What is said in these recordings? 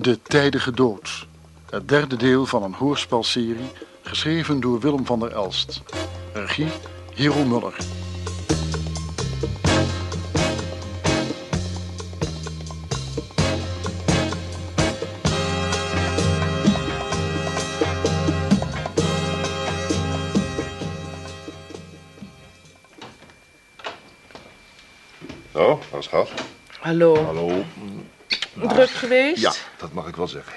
De Tijdige Dood. Het derde deel van een hoorspelserie geschreven door Willem van der Elst. Regie Hero Muller. Oh, gat. Hallo. Hallo. Druk geweest? Ja, ik wel zeggen.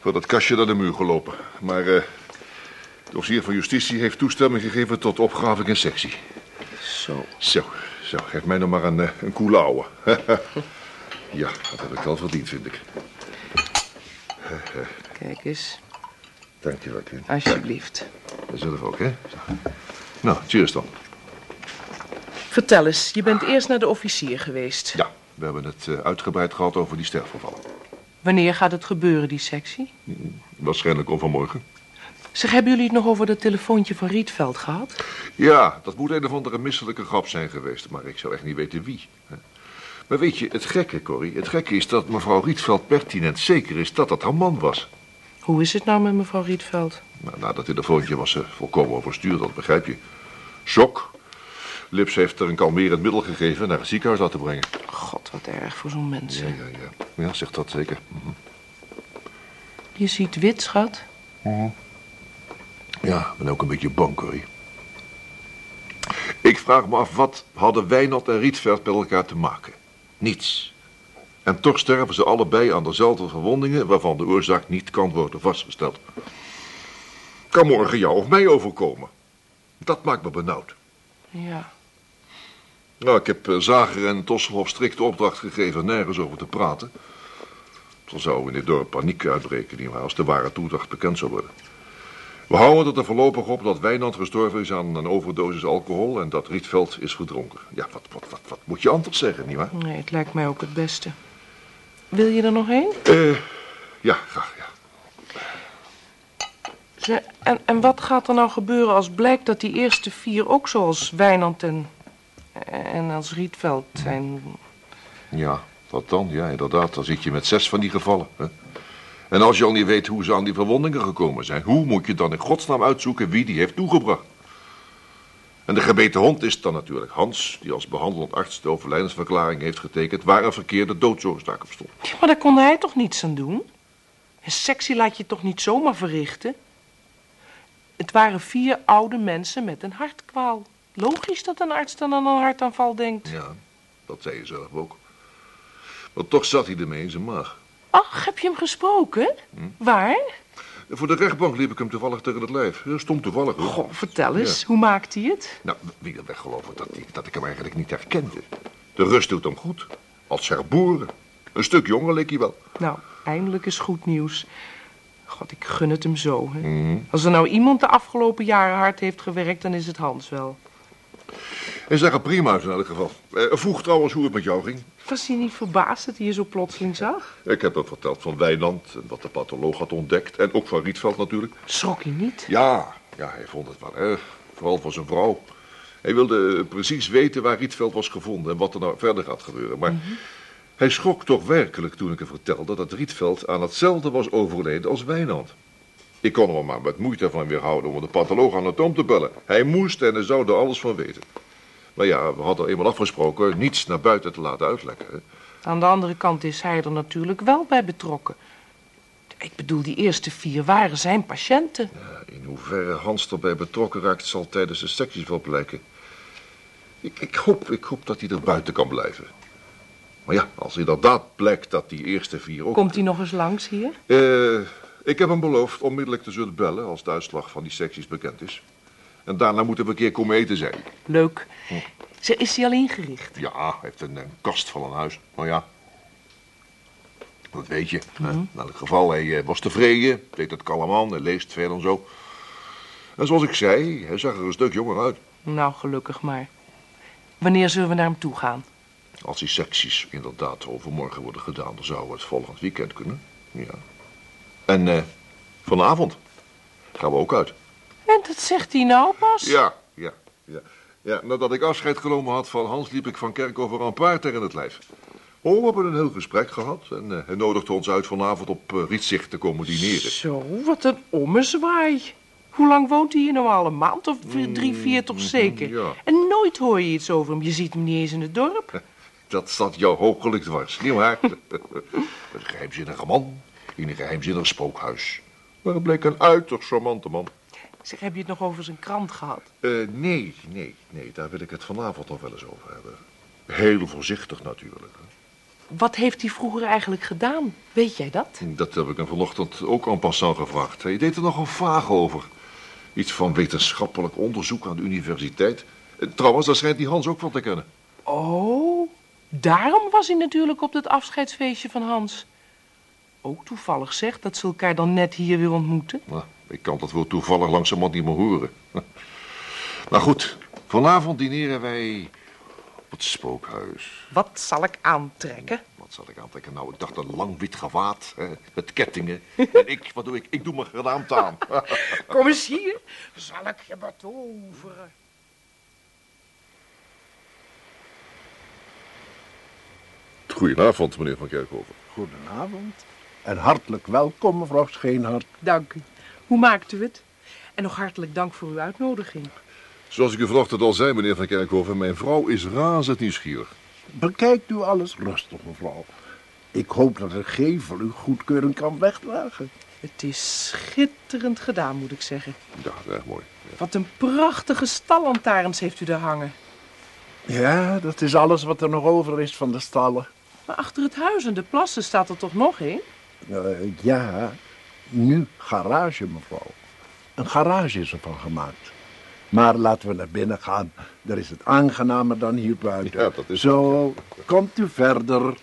Voor dat kastje naar de muur gelopen. Maar eh, de officier van justitie heeft toestemming gegeven tot opgraving in sectie. Zo. Zo, zo, geef mij nog maar een, eh, een koele ouwe. ja, dat heb ik wel verdiend, vind ik. Kijk eens. Dank je wel, kind. Alsjeblieft. Zelf ook, hè? Zo. Nou, cheers dan. Vertel eens, je bent eerst naar de officier geweest. Ja, we hebben het eh, uitgebreid gehad over die sterfgevallen. Wanneer gaat het gebeuren, die sectie? Waarschijnlijk overmorgen. Zeg, hebben jullie het nog over dat telefoontje van Rietveld gehad? Ja, dat moet een of andere misselijke grap zijn geweest, maar ik zou echt niet weten wie. Maar weet je, het gekke, Corrie, het gekke is dat mevrouw Rietveld pertinent zeker is dat dat haar man was. Hoe is het nou met mevrouw Rietveld? Maar na dat telefoontje was ze volkomen overstuurd, dat begrijp je. Shock. Lips heeft er een kalmerend middel gegeven en naar het ziekenhuis laten brengen. God, wat erg voor zo'n Ja, mensen. ja, ja. Ja, zegt dat zeker. Mhm. Je ziet wit, schat. Ja, ik ben ook een beetje bang, Corrie. Ik vraag me af, wat hadden Wijnald en Rietveld met elkaar te maken? Niets. En toch sterven ze allebei aan dezelfde verwondingen... waarvan de oorzaak niet kan worden vastgesteld. Kan morgen jou of mij overkomen. Dat maakt me benauwd. Ja. Nou, ik heb eh, Zager en Tosselhoff strikte opdracht gegeven nergens over te praten. Dan zou in dit dorp paniek uitbreken, nietwaar, als de ware toedracht bekend zou worden. We houden het er voorlopig op dat Wijnand gestorven is aan een overdosis alcohol en dat Rietveld is verdronken. Ja, wat, wat, wat, wat moet je anders zeggen, nietwaar? Nee, het lijkt mij ook het beste. Wil je er nog heen? Eh, ja, graag, ja. Ze- En, en wat gaat er nou gebeuren als blijkt dat die eerste vier ook zoals Wijnand en, en als Rietveld zijn? Ja, wat dan? Ja, inderdaad, dan zit je met zes van die gevallen. Hè? En als je al niet weet hoe ze aan die verwondingen gekomen zijn, hoe moet je dan in godsnaam uitzoeken wie die heeft toegebracht? En de gebeten hond is dan natuurlijk Hans, die als behandelend arts de overlijdensverklaring heeft getekend waar een verkeerde doodsoorzaak op stond. Ja, maar daar kon hij toch niets aan doen? Een sectie laat je toch niet zomaar verrichten? Het waren vier oude mensen met een hartkwaal. Logisch dat een arts dan aan een hartaanval denkt. Ja, dat zei je zelf ook. Maar toch zat hij ermee in zijn maag. Ach, heb je hem gesproken? Waar? Voor de rechtbank liep ik hem toevallig tegen het lijf. Stom toevallig, hoor. Goh, vertel eens, hoe maakt hij het? Nou, wie er weggeloven dat, ik- dat ik hem eigenlijk niet herkende. De rust doet hem goed. Als herboren. Een stuk jonger leek hij wel. Nou, eindelijk is goed nieuws. God, ik gun het hem zo. Hè? Als er nou iemand de afgelopen jaren hard heeft gewerkt, dan is het Hans wel. Hij zag er prima uit in elk geval. Eh, vroeg trouwens hoe het met jou ging. Was hij niet verbaasd dat hij je zo plotseling zag? Ik heb hem verteld van Wijnand en wat de patholoog had ontdekt. En ook van Rietveld natuurlijk. Schrok hij niet? Ja, ja, hij vond het wel erg. Vooral voor zijn vrouw. Hij wilde eh, precies weten waar Rietveld was gevonden en wat er nou verder gaat gebeuren. Maar hij schrok toch werkelijk toen ik hem vertelde dat Rietveld aan hetzelfde was overleden als Wijnand. Ik kon hem er maar met moeite van weerhouden om de patholoog anatoom te bellen. Hij moest en hij zou er alles van weten. Maar ja, we hadden eenmaal afgesproken niets naar buiten te laten uitlekken. hè. Aan de andere kant is hij er natuurlijk wel bij betrokken. Ik bedoel, die eerste vier waren zijn patiënten. Ja, In hoeverre Hans erbij betrokken raakt, zal tijdens de secties wel blijken. Ik, ik, hoop, ik hoop dat hij er buiten kan blijven. Maar ja, als inderdaad blijkt dat die eerste vier ook... Komt hij nog eens langs hier? Eh, ik heb hem beloofd onmiddellijk te zullen bellen als de uitslag van die secties bekend is. En daarna moeten we een keer komen eten, zei hij. Leuk. Ze, is hij al ingericht? Ja, hij heeft een, een kast van een huis. Maar ja, dat weet je. hè. In elk geval, hij eh, was tevreden, deed het kalm aan, hij leest veel en zo. En zoals ik zei, hij zag er een stuk jonger uit. Nou, gelukkig maar. Wanneer zullen we naar hem toe gaan? Als die secties inderdaad overmorgen worden gedaan, dan zouden we het volgend weekend kunnen. Ja. En eh, vanavond gaan we ook uit. En dat zegt hij nou pas? Ja, ja, ja. Ja, nadat ik afscheid genomen had van Hans, liep ik van Kerkhover aan paard tegen het lijf. Oh, we hebben een heel gesprek gehad. En eh, hij nodigde ons uit vanavond op uh, Rietzicht te komen dineren. Zo, wat een ommezwaai. Hoe lang woont hij hier nou al? Een maand of drie, vier toch zeker? ja. En nooit hoor je iets over hem. Je ziet hem niet eens in het dorp. Dat staat jou hoogelijk dwars, nietwaar? een geheimzinnige man in een geheimzinnig spookhuis. Maar het bleek een uiterst charmante man. Zeg, heb je het nog over zijn krant gehad? Eh, nee, nee, nee, daar wil ik het vanavond nog wel eens over hebben. Heel voorzichtig natuurlijk. hè. Wat heeft hij vroeger eigenlijk gedaan? Weet jij dat? Dat heb ik hem vanochtend ook en passant gevraagd. Hij deed er nogal vaag over. Iets van wetenschappelijk onderzoek aan de universiteit. Eh, Trouwens, daar schijnt die Hans ook van te kennen. Oh, daarom was hij natuurlijk op dat afscheidsfeestje van Hans. Ook toevallig zeg dat ze elkaar dan net hier weer ontmoeten. Nou, ik kan dat woord toevallig langzamerhand niet meer horen. Maar goed, vanavond dineren wij op het spookhuis. Wat zal ik aantrekken? Wat zal ik aantrekken? Nou, ik dacht een lang wit gewaad, hè, met kettingen. En ik, wat doe ik? Ik doe mijn geraamte aan. Kom eens hier, zal ik je betoveren. Goedenavond, meneer Van Kerkhoven. Goedenavond en hartelijk welkom, mevrouw Scheenhart. Dank u. Hoe maakt u het? En nog hartelijk dank voor uw uitnodiging. Zoals ik u vanochtend al zei, meneer Van Kerkhoven, mijn vrouw is razend nieuwsgierig. Bekijkt u alles rustig, mevrouw. Ik hoop dat de gevel uw goedkeuring kan wegdragen. Het is schitterend gedaan, moet ik zeggen. Ja, erg mooi. Wat een prachtige stallantaarns heeft u daar hangen. Ja, dat is alles wat er nog over is van de stallen. Maar achter het huis en de plassen staat er toch nog één? Eh, ja, nu garage, mevrouw. Een garage is ervan gemaakt. Maar laten we naar binnen gaan. Daar is het aangenamer dan hier buiten. Ja, dat is Zo, komt u verder.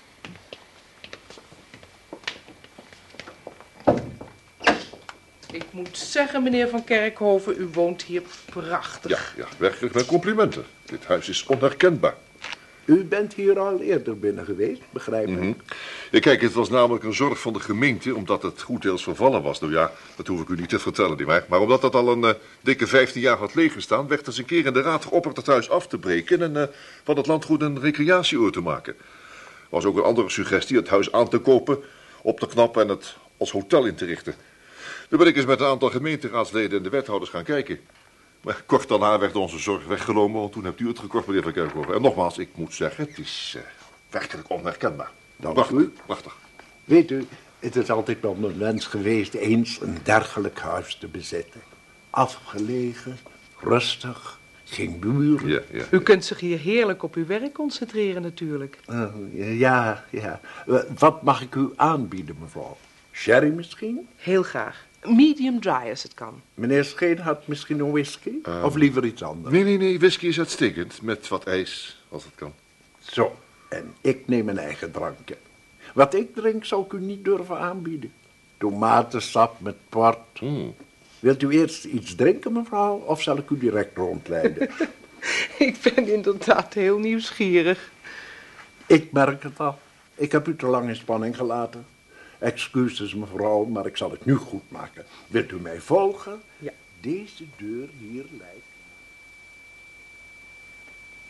Ik moet zeggen, meneer Van Kerkhoven, u woont hier prachtig. Ja, ja, werkelijk mijn complimenten. Dit huis is onherkenbaar. U bent hier al eerder binnen geweest, begrijp ik. Ja, Eh, kijk, het was namelijk een zorg van de gemeente, omdat het goed deels vervallen was. Nou ja, dat hoef ik u niet te vertellen, nietwaar? Maar omdat dat al een eh, dikke 15 jaar had leeggestaan, werd eens een keer in de raad geopperd het huis af te breken en eh, van het landgoed een recreatieoord te maken. Was ook een andere suggestie, het huis aan te kopen, op te knappen en het als hotel in te richten. Toen ben ik eens met een aantal gemeenteraadsleden en de wethouders gaan kijken. Maar kort daarna werd onze zorg weggenomen, want toen hebt u het gekocht, meneer Van Kerkhoven. En nogmaals, ik moet zeggen, het is eh, werkelijk onherkenbaar. Dank prachtig, u. prachtig. Weet u, het is altijd wel mijn wens geweest eens een dergelijk huis te bezitten. Afgelegen, rustig, geen buren. Ja, ja. U kunt zich hier heerlijk op uw werk concentreren natuurlijk. Eh, ja, ja. Eh, Wat mag ik u aanbieden, mevrouw? Sherry misschien? Heel graag. Medium dry als het kan. Meneer Scheen had misschien een whisky? of liever iets anders? Nee, nee, nee, whisky is uitstekend. Met wat ijs, als het kan. Zo, en ik neem mijn eigen drankje. Wat ik drink zou ik u niet durven aanbieden. Tomatensap met port. Hmm. Wilt u eerst iets drinken, mevrouw, of zal ik u direct rondleiden? Ik ben inderdaad heel nieuwsgierig. ik merk het al. Ik heb u te lang in spanning gelaten. Excuses, mevrouw, maar ik zal het nu goed maken. Wilt u mij volgen? Ja. Deze deur hier lijkt...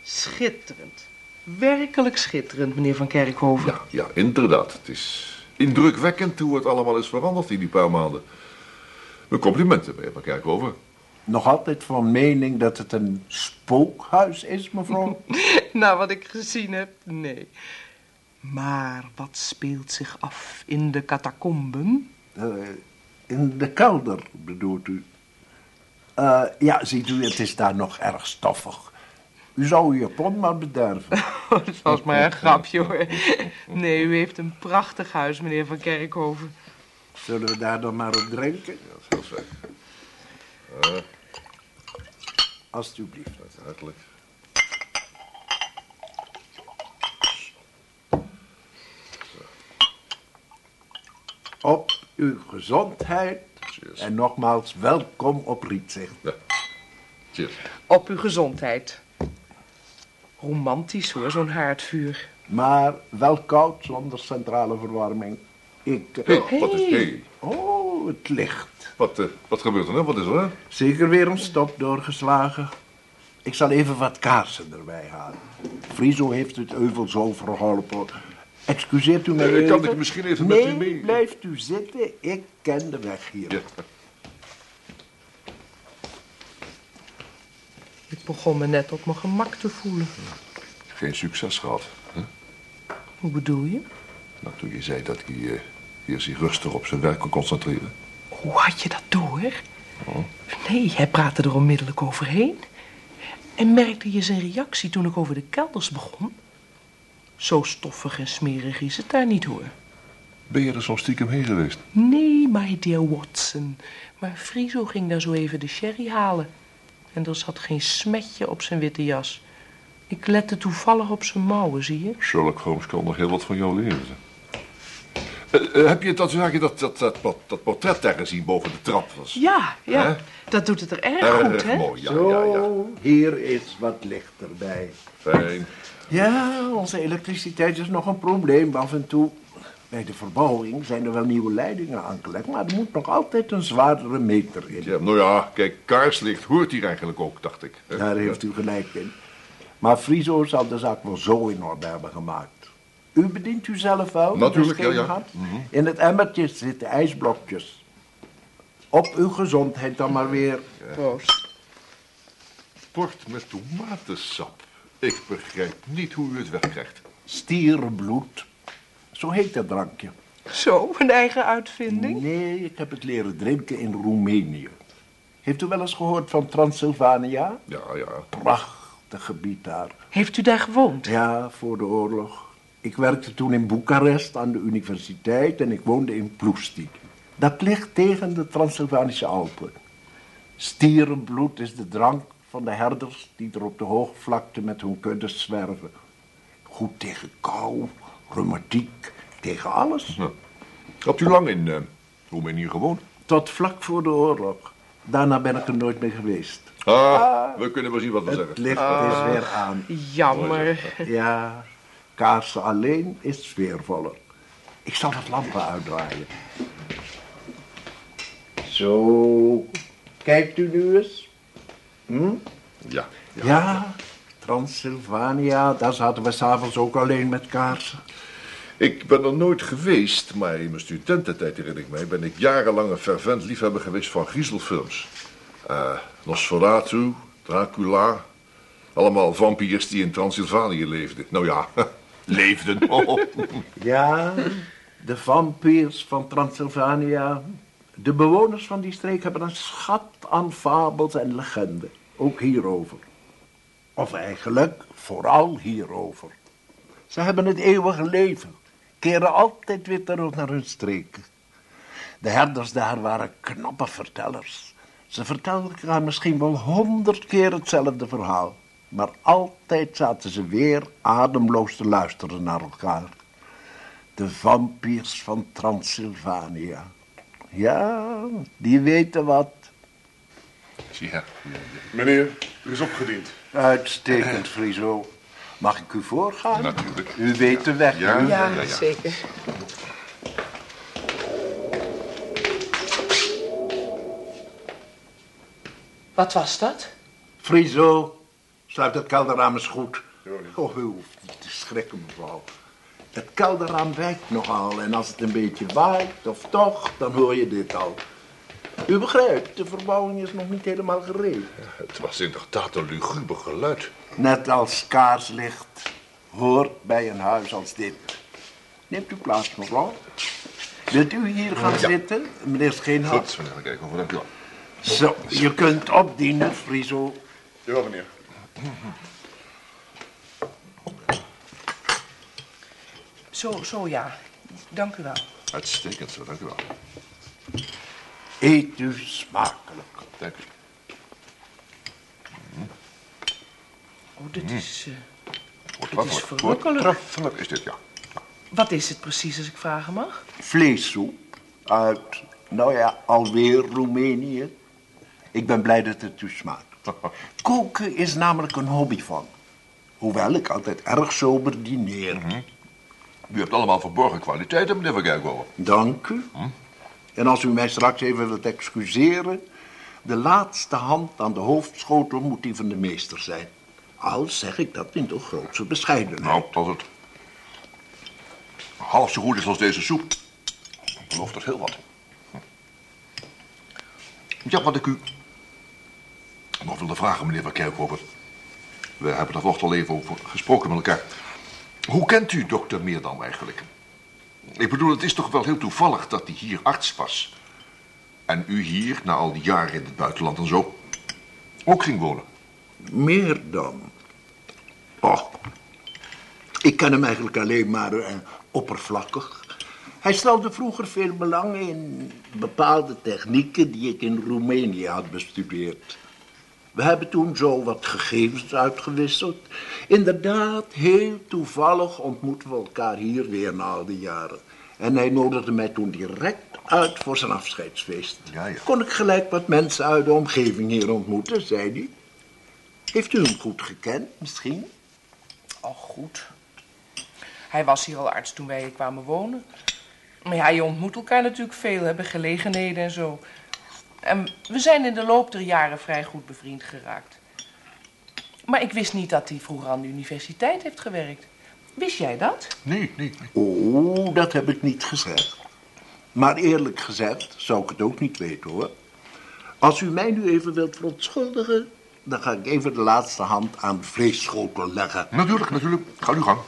Schitterend. Werkelijk schitterend, meneer Van Kerkhoven. Ja, ja, inderdaad. Het is indrukwekkend hoe het allemaal is veranderd in die paar maanden. Mijn complimenten, meneer Van Kerkhoven. Nog altijd van mening dat het een spookhuis is, mevrouw? Nou, wat ik gezien heb, nee. Maar wat speelt zich af in de catacomben? Eh, in de kelder, bedoelt u? Eh, ja, ziet u, het is daar nog erg stoffig. U zou uw japon maar bederven. dat was maar een grapje hoor. Nee, u heeft een prachtig huis, meneer Van Kerkhoven. Zullen we daar dan maar op drinken? Ja, dat is heel fijn. Alsjeblieft. Hartelijk. Op uw gezondheid. Cheers. En nogmaals, welkom op Rietzicht. Ja. Cheers. Op uw gezondheid. Romantisch hoor, zo'n haardvuur. Maar wel koud, zonder centrale verwarming. Ik... eh, Hey, wat is... Hey, Oh, het licht. wat, eh, wat gebeurt er nou? Wat is er, hè? Zeker weer een stop doorgeslagen. Ik zal even wat kaarsen erbij halen. Friso heeft het euvel zo verholpen. Excuseert u mij Eh, kan even? ik misschien even met u mee? blijft u zitten. Ik ken de weg hier. Ja. Ik begon me net op mijn gemak te voelen. Geen succes gehad. Hè? Hoe bedoel je? Nou, toen je zei dat hij eh, hier zich rustig op zijn werk kon concentreren. Hoe had je dat door? Nee, hij praatte er onmiddellijk overheen. En merkte je zijn reactie toen ik over de kelders begon? Zo stoffig en smerig is het daar niet hoor. Ben je er soms stiekem heen geweest? Nee, my dear Watson. Maar Friso ging daar zo even de sherry halen. En er zat geen smetje op zijn witte jas. Ik lette toevallig op zijn mouwen, zie je? Sherlock Holmes kan nog heel wat van jou leren. Eh, eh, heb je dat, dat, dat, dat, dat, dat portret daar gezien boven de trap? Was Ja, ja. Dat doet het er erg erg goed, hè? mooi, ja, Zo, ja, ja. hier is wat licht erbij. Fijn. Ja, onze elektriciteit is nog een probleem af en toe. Bij de verbouwing zijn er wel nieuwe leidingen aangelegd, maar er moet nog altijd een zwaardere meter in. Ja, nou ja, kijk, kaarslicht hoort hier eigenlijk ook, dacht ik. hè? Daar heeft u gelijk in. Maar Friso zal de zaak wel zo in orde hebben gemaakt. U bedient u zelf wel? Natuurlijk, ja, ja. gaat? In het emmertje zitten ijsblokjes. Op uw gezondheid dan maar weer. Proost. Port met tomatensap. Ik begrijp niet hoe u het wegkrijgt. Stierenbloed. Zo heet dat drankje. Zo, een eigen uitvinding? Nee, ik heb het leren drinken in Roemenië. Heeft u wel eens gehoord van Transylvania? Ja, ja. Prachtig gebied daar. Heeft u daar gewoond? Ja, voor de oorlog. Ik werkte toen in Boekarest aan de universiteit en ik woonde in Ploesti. Dat ligt tegen de Transylvanische Alpen. Stierenbloed is de drank van de herders die er op de hoogvlakte met hun kuddes zwerven. Goed tegen kou, reumatiek, tegen alles. Ja. Hebt u lang in eh Roemenië gewoond? Tot vlak voor de oorlog. Daarna ben ik er nooit meer geweest. Ah, we kunnen wel zien wat we Het zeggen. licht is weer aan. Jammer. Ja, kaarsen alleen is sfeervoller. Ik zal het lampen uitdraaien. Zo, kijkt u nu eens. Hm? Ja. ja. Ja, Transylvania, daar zaten we s'avonds ook alleen met kaarsen. Ik ben er nooit geweest, maar in mijn studententijd herinner ik mij... ben ik jarenlang een fervent liefhebber geweest van griezelfilms. Eh Nosferatu, Dracula... allemaal vampiers die in Transylvanië leefden. Nou ja, leefden. Oh. Ja, de vampiers van Transylvania. De bewoners van die streek hebben een schat aan fabels en legenden. Ook hierover. Of eigenlijk vooral hierover. Ze hebben het eeuwige leven. Keren altijd weer terug naar hun streken. De herders daar waren knappe vertellers. Ze vertelden elkaar misschien wel honderd keer hetzelfde verhaal. Maar altijd zaten ze weer ademloos te luisteren naar elkaar. De vampiers van Transylvania. Ja, die weten wat. ja, ja, Meneer, u is opgediend. Uitstekend, Friso. Mag ik u voorgaan? Natuurlijk. U weet de weg. Ja, ja. zeker. Wat was dat? Friso, sluit het kelderraam eens goed. Oh, u hoeft niet te schrikken, mevrouw. Het kelderraam wijkt nogal en als het een beetje waait of toch, dan hoor je dit al. U begrijpt, de verbouwing is nog niet helemaal gereed. Het was inderdaad een luguber geluid. Net als kaarslicht hoort bij een huis als dit. Neemt u plaats, mevrouw. Wilt u hier gaan zitten, meneer Scheenhout? Goed, meneer, kijk over, dank u wel. Zo, je kunt opdienen, Friso. Jawel, meneer. Zo, zo ja. Dank u wel. Uitstekend zo, dank u wel. Eet u smakelijk. Dank u. Oh, dit is... eh, Wat is verrukkelijk. Is dit, ja. wat is het precies, als ik vragen mag? Vleessoep uit, nou ja, alweer Roemenië. Ik ben blij dat het u smaakt. Koken is namelijk een hobby van. Hoewel ik altijd erg sober dineer. U hebt allemaal verborgen kwaliteiten, meneer Van Kerkhoven. Dank u. En als u mij straks even wilt excuseren... de laatste hand aan de hoofdschotel moet die van de meester zijn. Al zeg ik dat in de grootste bescheidenheid. Nou, als het... half zo goed is als deze soep. Ik geloof dat heel wat. Hm. Ja, wat ik u nog wilde vragen, meneer Van Kerkhoven. We hebben er vanochtend al even over gesproken met elkaar. Hoe kent u dokter Meerdam eigenlijk? Ik bedoel, het is toch wel heel toevallig dat hij hier arts was. En u hier, na al die jaren in het buitenland en zo, ook ging wonen. Meer dan. Oh, ik ken hem eigenlijk alleen maar eh, oppervlakkig. Hij stelde vroeger veel belang in bepaalde technieken die ik in Roemenië had bestudeerd. We hebben toen zo wat gegevens uitgewisseld. Inderdaad, heel toevallig ontmoeten we elkaar hier weer na al die jaren. En hij nodigde mij toen direct uit voor zijn afscheidsfeest. Ja, ja. Kon ik gelijk wat mensen uit de omgeving hier ontmoeten, zei hij. Heeft u hem goed gekend, misschien? Oh, goed. Hij was hier al arts toen wij hier kwamen wonen. Maar ja, je ontmoet elkaar natuurlijk veel, hebben gelegenheden en zo. En we zijn in de loop der jaren vrij goed bevriend geraakt. Maar ik wist niet dat hij vroeger aan de universiteit heeft gewerkt. Wist jij dat? Nee, nee. Oh, dat heb ik niet gezegd. Maar eerlijk gezegd zou ik het ook niet weten, hoor. Als u mij nu even wilt verontschuldigen... dan ga ik even de laatste hand aan de vleesschotel leggen. Natuurlijk, natuurlijk. Ga uw gang.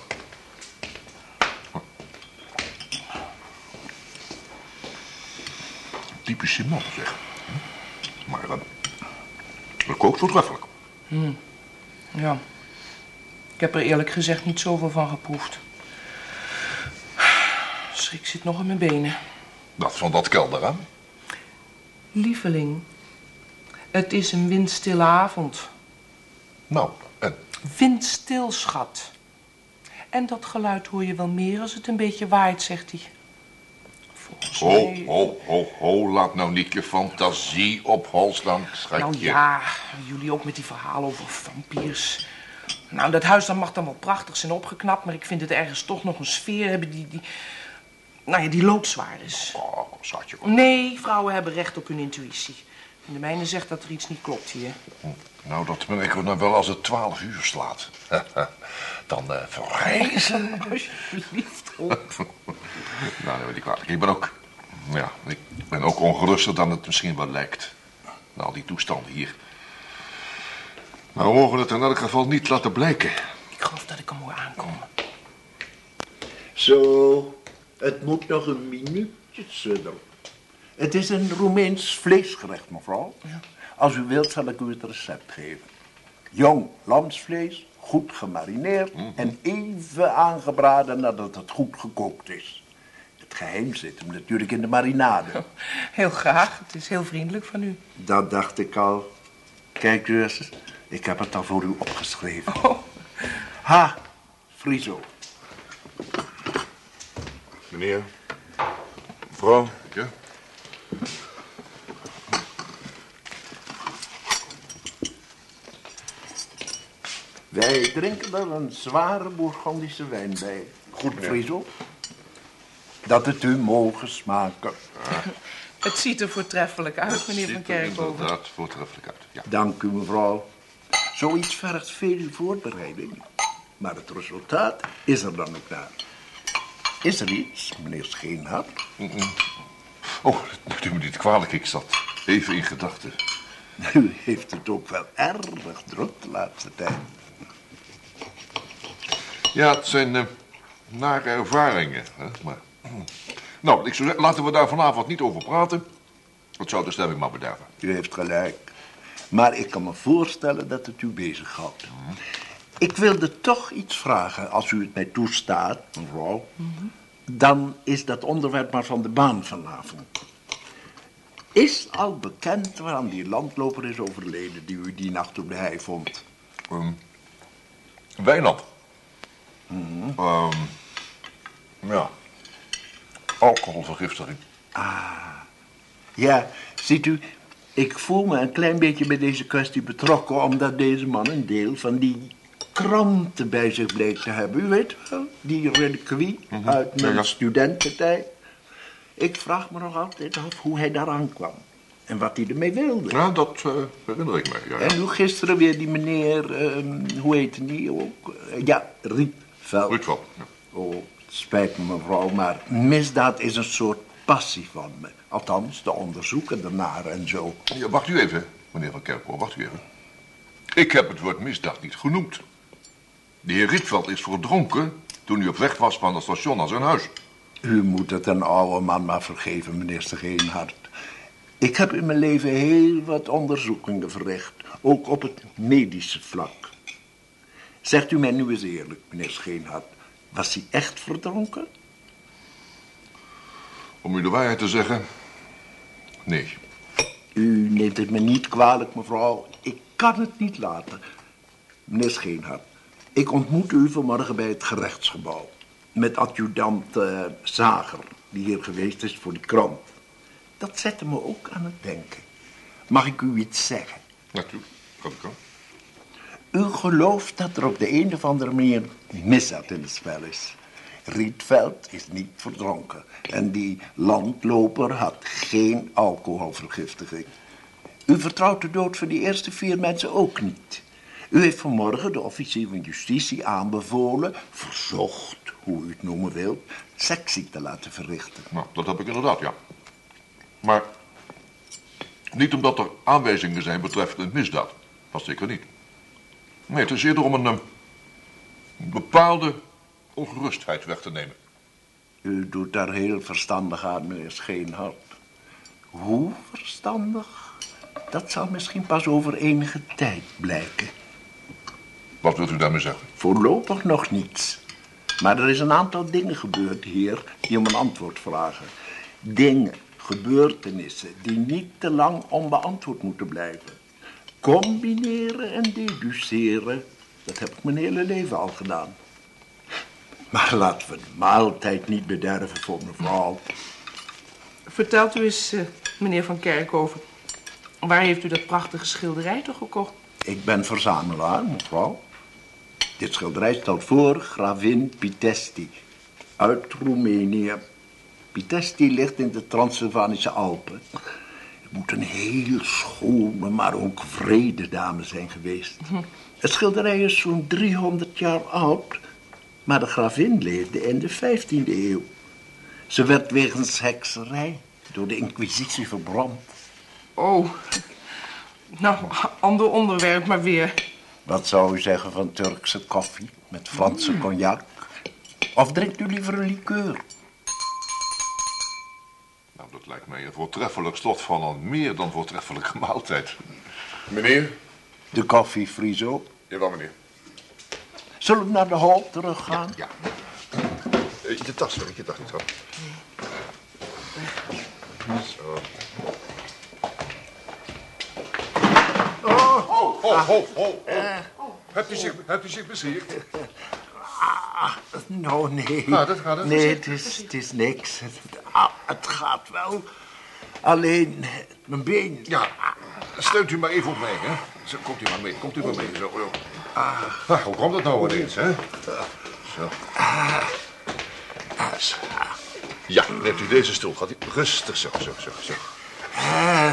Typische man, zeg. Maar uh, dat kookt voortreffelijk. Ja. Ik heb er eerlijk gezegd niet zoveel van geproefd. Schrik zit nog in mijn benen. Dat van dat kelder aan. Lieveling, het is een windstille avond. Nou, en? Windstil, schat. En dat geluid hoor je wel meer als het een beetje waait, zegt hij. Ho, ho, ho, ho. Laat nou niet je fantasie op hol staan, schatje. Nou ja, jullie ook met die verhalen over vampiers. Nou, dat huis dan mag dan wel prachtig zijn opgeknapt, maar ik vind het ergens toch nog een sfeer hebben die, die, nou ja, die loodzwaar is. Oh, schatje. kom. Nee, vrouwen hebben recht op hun intuïtie. En de mijne zegt dat er iets niet klopt hier. Nou, dat ben ik dan wel als het twaalf uur slaat. dan eh verrijzen. Alsjeblieft, op. Nou, dat weet ik kwalijk. Ik ben ook... Ja, ik ben ook ongeruster dan het misschien wel lijkt. Na al die toestanden hier. Maar we mogen het in elk geval niet laten blijken. Ik geloof dat ik hem hoor aankomen. Zo, het moet nog een minuutje sudderen. Het is een Roemeens vleesgerecht, mevrouw. Als u wilt, zal ik u het recept geven. Jong lamsvlees, goed gemarineerd en even aangebraden nadat het goed gekookt is. Het geheim zit hem natuurlijk in de marinade. Heel graag, het is heel vriendelijk van u. Dat dacht ik al. Kijk eens, ik heb het al voor u opgeschreven. Oh, Ha, Friso. Meneer. Mevrouw. Ja? Wij drinken er een zware Bourgondische wijn bij. Goed, meneer. Friso. Dat het u mogen smaken. het ziet er voortreffelijk uit, meneer Van Ziet er Kerkhoven. inderdaad voortreffelijk uit. Ja. Dank u, mevrouw. Zoiets vergt veel voorbereiding. Maar het resultaat is er dan ook naar. Is er iets, meneer Scheenhart? Oh, dat u me niet kwalijk. Ik zat even in gedachten. U heeft het ook wel erg druk de laatste tijd. Ja, het zijn eh, nare ervaringen. Hè? Maar, nou, ik zou zeggen, laten we daar vanavond niet over praten. Dat zou de stemming maar bederven. U heeft gelijk. Maar ik kan me voorstellen dat het u bezighoudt. Ik wilde toch iets vragen, als u het mij toestaat, mevrouw. Dan is dat onderwerp maar van de baan vanavond. Is al bekend waaraan die landloper is overleden die u die nacht op de hei vond? Ehm, Wijnand. Ehm, ja. Alcoholvergiftiging. Ja, ziet u, ik voel me een klein beetje bij deze kwestie betrokken... omdat deze man een deel van die kranten bij zich bleek te hebben. U weet wel, die reliquie uit mijn Ja, ja. studententijd. Ik vraag me nog altijd af hoe hij daaraan kwam. En wat hij ermee wilde. Ja, dat eh, herinner ik me. Ja. En hoe gisteren weer die meneer, ehm, hoe heette die ook? Ja, Goed. Ja. Oh, Spijt me, mevrouw, maar misdaad is een soort passie van me. Althans, de onderzoeken ernaar en zo. Ja, wacht u even, meneer Van Kerkhoff, wacht u even. Ik heb het woord misdaad niet genoemd. De heer Rietveld is verdronken toen hij op weg was van het station naar zijn huis. U moet het een oude man maar vergeven, meneer Steenhart. Ik heb in mijn leven heel wat onderzoekingen verricht, ook op het medische vlak. Zegt u mij nu eens eerlijk, meneer Scheenhart, was hij echt verdronken? Om u de waarheid te zeggen, nee. U neemt het me niet kwalijk, mevrouw. Ik kan het niet laten. Meneer Scheenhart, ik ontmoette u vanmorgen bij het gerechtsgebouw. Met adjudant eh, Zager, die hier geweest is voor die krant. Dat zette me ook aan het denken. Mag ik u iets zeggen? Natuurlijk, gaat ik kan. U gelooft dat er op de een of andere manier misdaad in het spel is. Rietveld is niet verdronken. En die landloper had geen alcoholvergiftiging. U vertrouwt de dood van die eerste vier mensen ook niet. U heeft vanmorgen de officier van justitie aanbevolen, verzocht, hoe u het noemen wilt, sectie te laten verrichten. Nou, dat heb ik inderdaad, ja. Maar niet omdat er aanwijzingen zijn betreffende misdaad. Dat zeker niet. Nee, het is eerder om een, eh, een bepaalde ongerustheid weg te nemen. U doet daar heel verstandig aan, meneer Scheenhart. Hoe verstandig? Dat zal misschien pas over enige tijd blijken. Wat wilt u daarmee zeggen? Voorlopig nog niets. Maar er is een aantal dingen gebeurd hier die om een antwoord vragen. Dingen, gebeurtenissen die niet te lang onbeantwoord moeten blijven. Combineren en deduceren, dat heb ik mijn hele leven al gedaan. Maar laten we de maaltijd niet bederven voor mevrouw. Vertelt u eens, eh, meneer Van Kerkhoven, waar heeft u dat prachtige schilderij toch gekocht? Ik ben verzamelaar, mevrouw. Dit schilderij stelt voor gravin Pitesti uit Roemenië. Pitesti ligt in de Transylvanische Alpen. Moet een heel schone, maar ook vrede dame zijn geweest. Het schilderij is zo'n 300 jaar oud, maar de gravin leefde in de 15e eeuw. Ze werd wegens hekserij door de inquisitie verbrand. Oh, nou, ander onderwerp maar weer. Wat zou u zeggen van Turkse koffie met Franse cognac? Of drinkt u liever een liqueur? Dat lijkt mij een voortreffelijk slot van een meer dan voortreffelijke maaltijd. Meneer? De koffie, Friso. Jawel, meneer. Zullen we naar de hal teruggaan? Ja. Eh, Je tas, wil ik je tas niet had. Zo. Oh, ho, ho, ho, ho. Hebt u zich, hebt u zich beschreven? Nou, nee. Gaat het, gaat het? Nee, het is, het is niks. Het, ah, het gaat wel. Alleen, mijn been. Ja, steunt u maar even op mij, hè. Zo, komt u maar mee, komt u maar mee. Zo, zo. Ah, hoe komt dat nou ineens, hè? Zo. Zo. Ja, neemt u deze stoel. Gaat u rustig, zo, zo, zo, zo.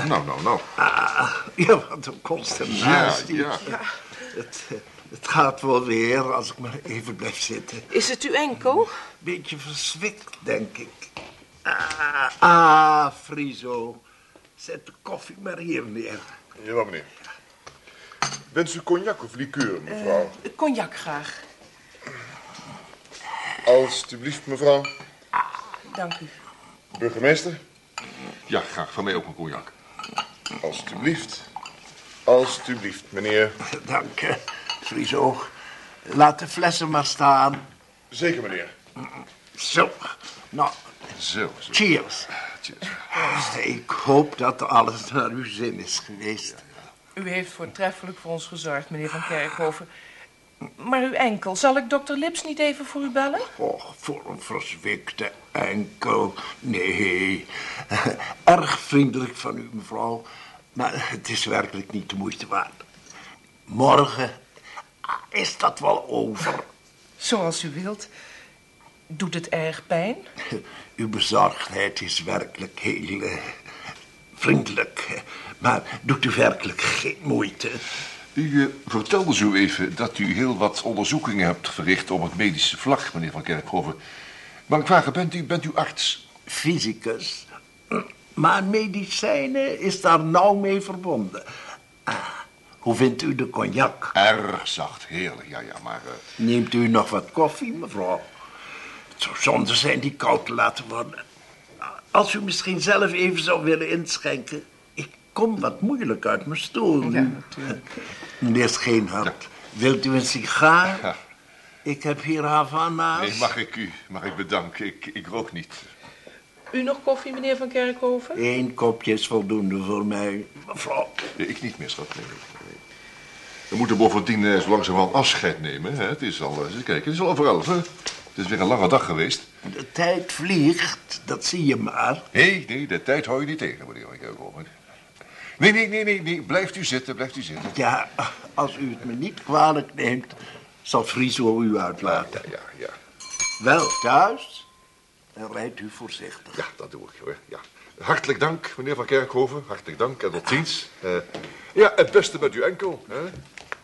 Nou, nou, nou. Ah, ja, wat een consternatie. Ja, ja. Het, eh, het gaat wel weer als ik maar even blijf zitten. Is het uw enkel? Beetje verzwikt, denk ik. Ah, ah, Friso. Zet de koffie maar hier neer. Jawel, meneer. Wens u cognac of liqueur, mevrouw? Cognac graag. Alsjeblieft, mevrouw. Dank u. Burgemeester? Ja, graag. Van mij ook een cognac. Alsjeblieft. Alsjeblieft, meneer. Dank Friso. Laat de flessen maar staan. Zeker, meneer. Zo. Nou, Zo, zo. cheers. Cheers. Ik hoop dat alles naar uw zin is geweest. U heeft voortreffelijk voor ons gezorgd, meneer Van Kerkhoven. Maar uw enkel, zal ik dokter Lips niet even voor u bellen? Och, voor een verzwikte enkel. Nee, erg vriendelijk van u, mevrouw. Maar het is werkelijk niet de moeite waard. Morgen is dat wel over. Zoals u wilt. Doet het erg pijn? Uw bezorgdheid is werkelijk heel eh, vriendelijk. Maar doet u werkelijk geen moeite? U eh, vertelde zo even dat u heel wat onderzoekingen hebt verricht op het medische vlak, meneer Van Kerkhoven. Mag ik vragen, bent u, bent u arts? Fysicus. Maar medicijnen is daar nauw mee verbonden. Ah, hoe vindt u de cognac? Erg zacht, heerlijk, ja, ja, maar... eh, Neemt u nog wat koffie, mevrouw? Het zou zonde zijn die koud te laten worden. Als u misschien zelf even zou willen inschenken. Ik kom wat moeilijk uit mijn stoel nu. Meneer Scheenhart, wilt u een sigaar? Ja. Ik heb hier Havana's. Nee, mag ik u, mag ik bedanken, ik, ik rook niet. U nog koffie, meneer Van Kerkhoven? Eén kopje is voldoende voor mij. Mevrouw, ik niet meer, schat, nee. We moeten bovendien eh, zo langzamerhand afscheid nemen, hè. Het is al, eh, eens kijken, het is al over elf, hè. Het is weer een lange dag geweest. de tijd vliegt, dat zie je maar. Nee, nee, de tijd hou je niet tegen, meneer Van Kerkhoven. Nee, nee, nee, nee, nee, blijft u zitten, blijft u zitten. Ja, als u het me niet kwalijk neemt, zal Friso u uitlaten. Ja, ja, ja. Wel thuis, en rijdt u voorzichtig. Ja, dat doe ik hoor. Ja. Hartelijk dank, meneer Van Kerkhoven. Hartelijk dank en tot ziens. Eh, ja, het beste met uw enkel. Hè?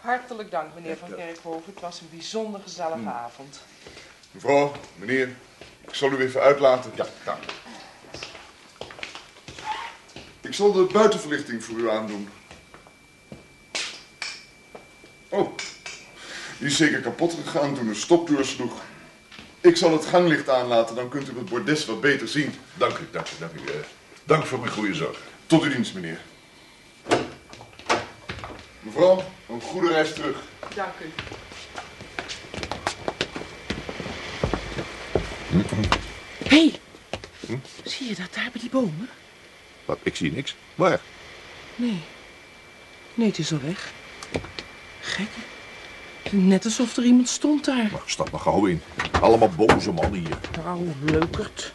Hartelijk dank, meneer Van Kerkhoven. Het was een bijzonder gezellige avond. Mevrouw, meneer, ik zal u even uitlaten. Ja, dank. Ik zal de buitenverlichting voor u aandoen. Oh, die is zeker kapot gegaan toen een stop doorsloeg. Ik zal het ganglicht aanlaten, dan kunt u het bordes wat beter zien. Dank u, dank u, dank u. eh. dank voor uw goede zorg. Tot uw dienst, meneer. Mevrouw, een goede reis terug. Dank u. Hé, hey, zie je dat daar bij die bomen? Wat, ik zie niks. Waar? Nee. Nee, het is al weg. Gek. Net alsof er iemand stond daar. Nou, stap maar gauw in. Allemaal boze mannen hier. Nou, leukert.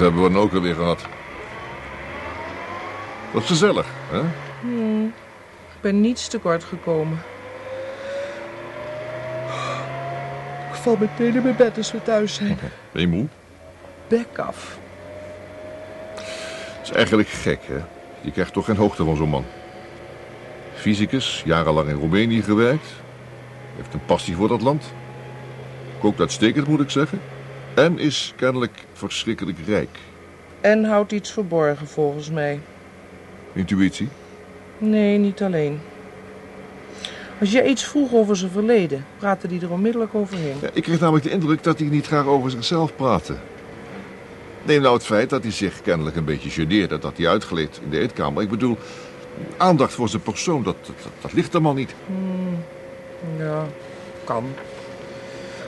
Hebben we dan ook alweer gehad. Wat gezellig, hè? Ik ben niets tekort gekomen. Ik val meteen in mijn bed als we thuis zijn. Ben je moe? Bek af. Dat is eigenlijk gek, hè? Je krijgt toch geen hoogte van zo'n man. Fysicus, jarenlang in Roemenië gewerkt. Heeft een passie voor dat land. Kookt uitstekend, moet ik zeggen. En is kennelijk verschrikkelijk rijk. En houdt iets verborgen volgens mij. Intuïtie? Nee, niet alleen. Als je iets vroeg over zijn verleden, praatte hij er onmiddellijk overheen. Ja, ik kreeg namelijk de indruk dat hij niet graag over zichzelf praatte. Neem nou het feit dat hij zich kennelijk een beetje geneerde dat hij uitgleed in de eetkamer. Ik bedoel, aandacht voor zijn persoon, dat, dat, dat ligt man niet. Ja, kan.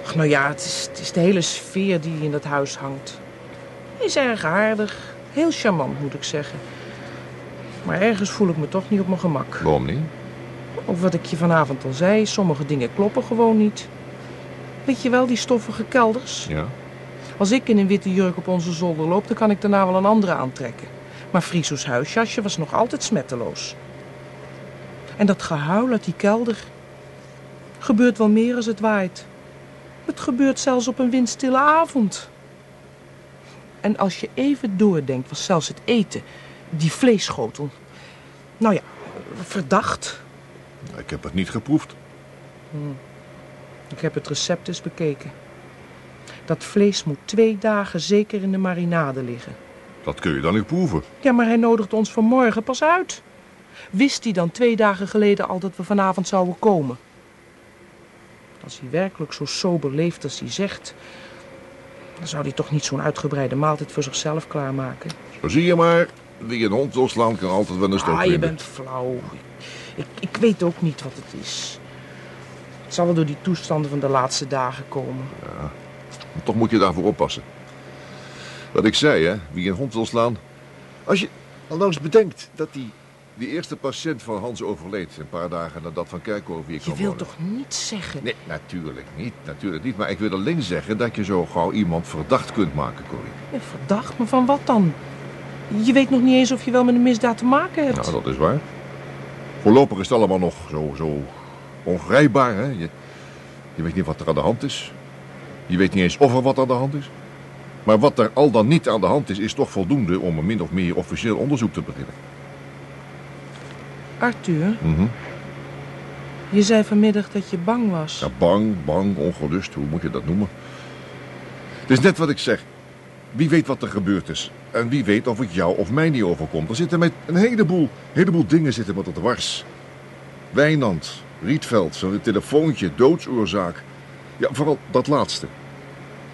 Ach, nou ja, het is, het is de hele sfeer die in dat huis hangt. Hij is erg aardig. Heel charmant, moet ik zeggen. Maar ergens voel ik me toch niet op mijn gemak. Waarom niet? Of wat ik je vanavond al zei, sommige dingen kloppen gewoon niet. Weet je wel, die stoffige kelders? Ja. Als ik in een witte jurk op onze zolder loop, dan kan ik daarna wel een andere aantrekken. Maar Frieso's huisjasje was nog altijd smetteloos. En dat gehuil uit die kelder gebeurt wel meer als het waait. Het gebeurt zelfs op een windstille avond. En als je even doordenkt, was zelfs het eten, die vleesschotel, nou ja, verdacht. Ik heb het niet geproefd. Ik heb het recept eens bekeken. Dat vlees moet twee dagen zeker in de marinade liggen. Dat kun je dan niet proeven. Ja, maar hij nodigt ons vanmorgen pas uit. Wist hij dan twee dagen geleden al dat we vanavond zouden komen? Als hij werkelijk zo sober leeft als hij zegt... dan zou hij toch niet zo'n uitgebreide maaltijd voor zichzelf klaarmaken. Zo zie je maar, wie een hond wil slaan kan altijd wel een stok Ah, je bent flauw. Ik, ik weet ook niet wat het is. Het zal wel door die toestanden van de laatste dagen komen. Maar Toch moet je daarvoor oppassen. Wat ik zei, hè, wie een hond wil slaan. Als je al bedenkt dat die, die eerste patiënt van Hans overleed... een paar dagen nadat Van Kerkhoven hier Je kwam wilt wonen. toch niet zeggen... Nee, natuurlijk niet, natuurlijk niet. Maar ik wil alleen zeggen dat je zo gauw iemand verdacht kunt maken, Corrie. Ja, verdacht, maar van wat dan? Je weet nog niet eens of je wel met een misdaad te maken hebt. Nou, dat is waar. Voorlopig is het allemaal nog zo, zo ongrijpbaar, hè. Je, je weet niet wat er aan de hand is. Je weet niet eens of er wat aan de hand is. Maar wat er al dan niet aan de hand is, is toch voldoende om een min of meer officieel onderzoek te beginnen. Arthur, Mhm. je zei vanmiddag dat je bang was. Ja, bang, bang, ongerust, hoe moet je dat noemen? Het is net wat ik zeg. Wie weet wat er gebeurd is. En wie weet of het jou of mij niet overkomt. Er zitten met een heleboel, heleboel dingen zitten met het dwars. Wijnand, Rietveld, zo'n telefoontje, doodsoorzaak. Ja, vooral dat laatste.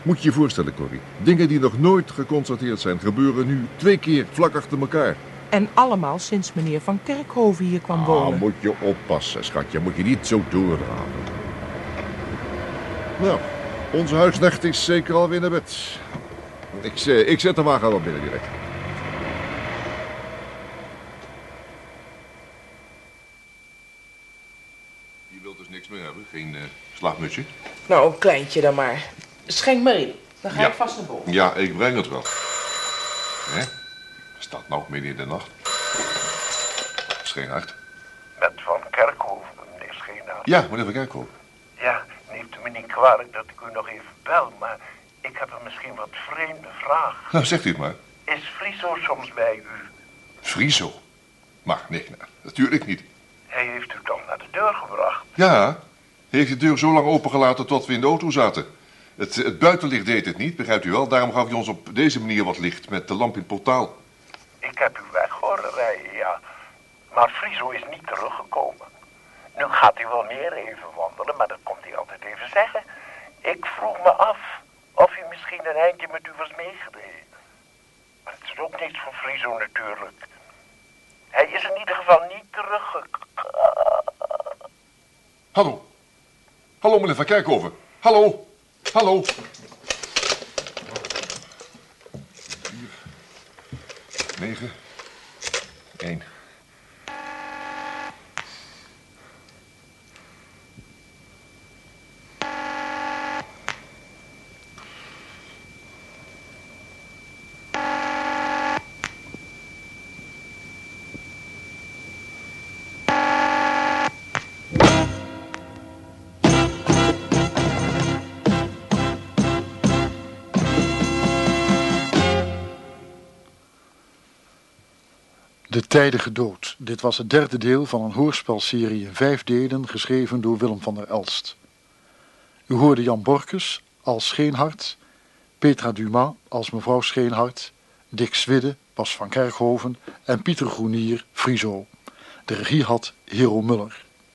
Moet je je voorstellen, Corrie. Dingen die nog nooit geconstateerd zijn, gebeuren nu twee keer vlak achter elkaar. En allemaal sinds meneer Van Kerkhoven hier kwam Ah, wonen. moet je oppassen, schatje. Moet je niet zo doordraven. Nou, onze huisnecht is zeker alweer naar bed. Ik, eh, ik zet de wagen wel binnen direct. Je wilt dus niks meer hebben? Geen uh, slaapmutsje? Nou, een kleintje dan maar. Schenk maar in. Dan ga Ja. ik vast naar boven. Ja, ik breng het wel. Hè? Staat nou midden in de nacht. Scheenhard. Met Van Kerkhoven, meneer Scheenaar. Ja, meneer Van Kerkhoven. Ja, neemt u me niet kwalijk dat ik u nog even bel, maar ik heb een misschien wat vreemde vraag. Nou, zegt u het maar. Is Friso soms bij u? Friso. Maar nee, nou, natuurlijk niet. Hij heeft u dan naar de deur gebracht. Ja, hij heeft de deur zo lang opengelaten tot we in de auto zaten. Het, het buitenlicht deed het niet, begrijpt u wel. Daarom gaf hij ons op deze manier wat licht met de lamp in het portaal. Ik heb u weg horen ja. Maar Friso is niet teruggekomen. Nu gaat hij wel meer even wandelen, maar dat komt hij altijd even zeggen. Ik vroeg me af of hij misschien een eindje met u was meegereden. Maar het is ook niets van Friso natuurlijk. Hij is in ieder geval niet teruggekomen. Hallo. Hallo, meneer Van Kerkhoven. Hallo. Hallo. Tijdige dood. Dit was het derde deel van een hoorspelserie in vijf delen geschreven door Willem van der Elst. U hoorde Jan Borkus als Scheenhart, Petra Dumas als mevrouw Scheenhart, Dick Swidde, Bas van Kerkhoven en Pieter Groenier, Friso. De regie had Hero Muller.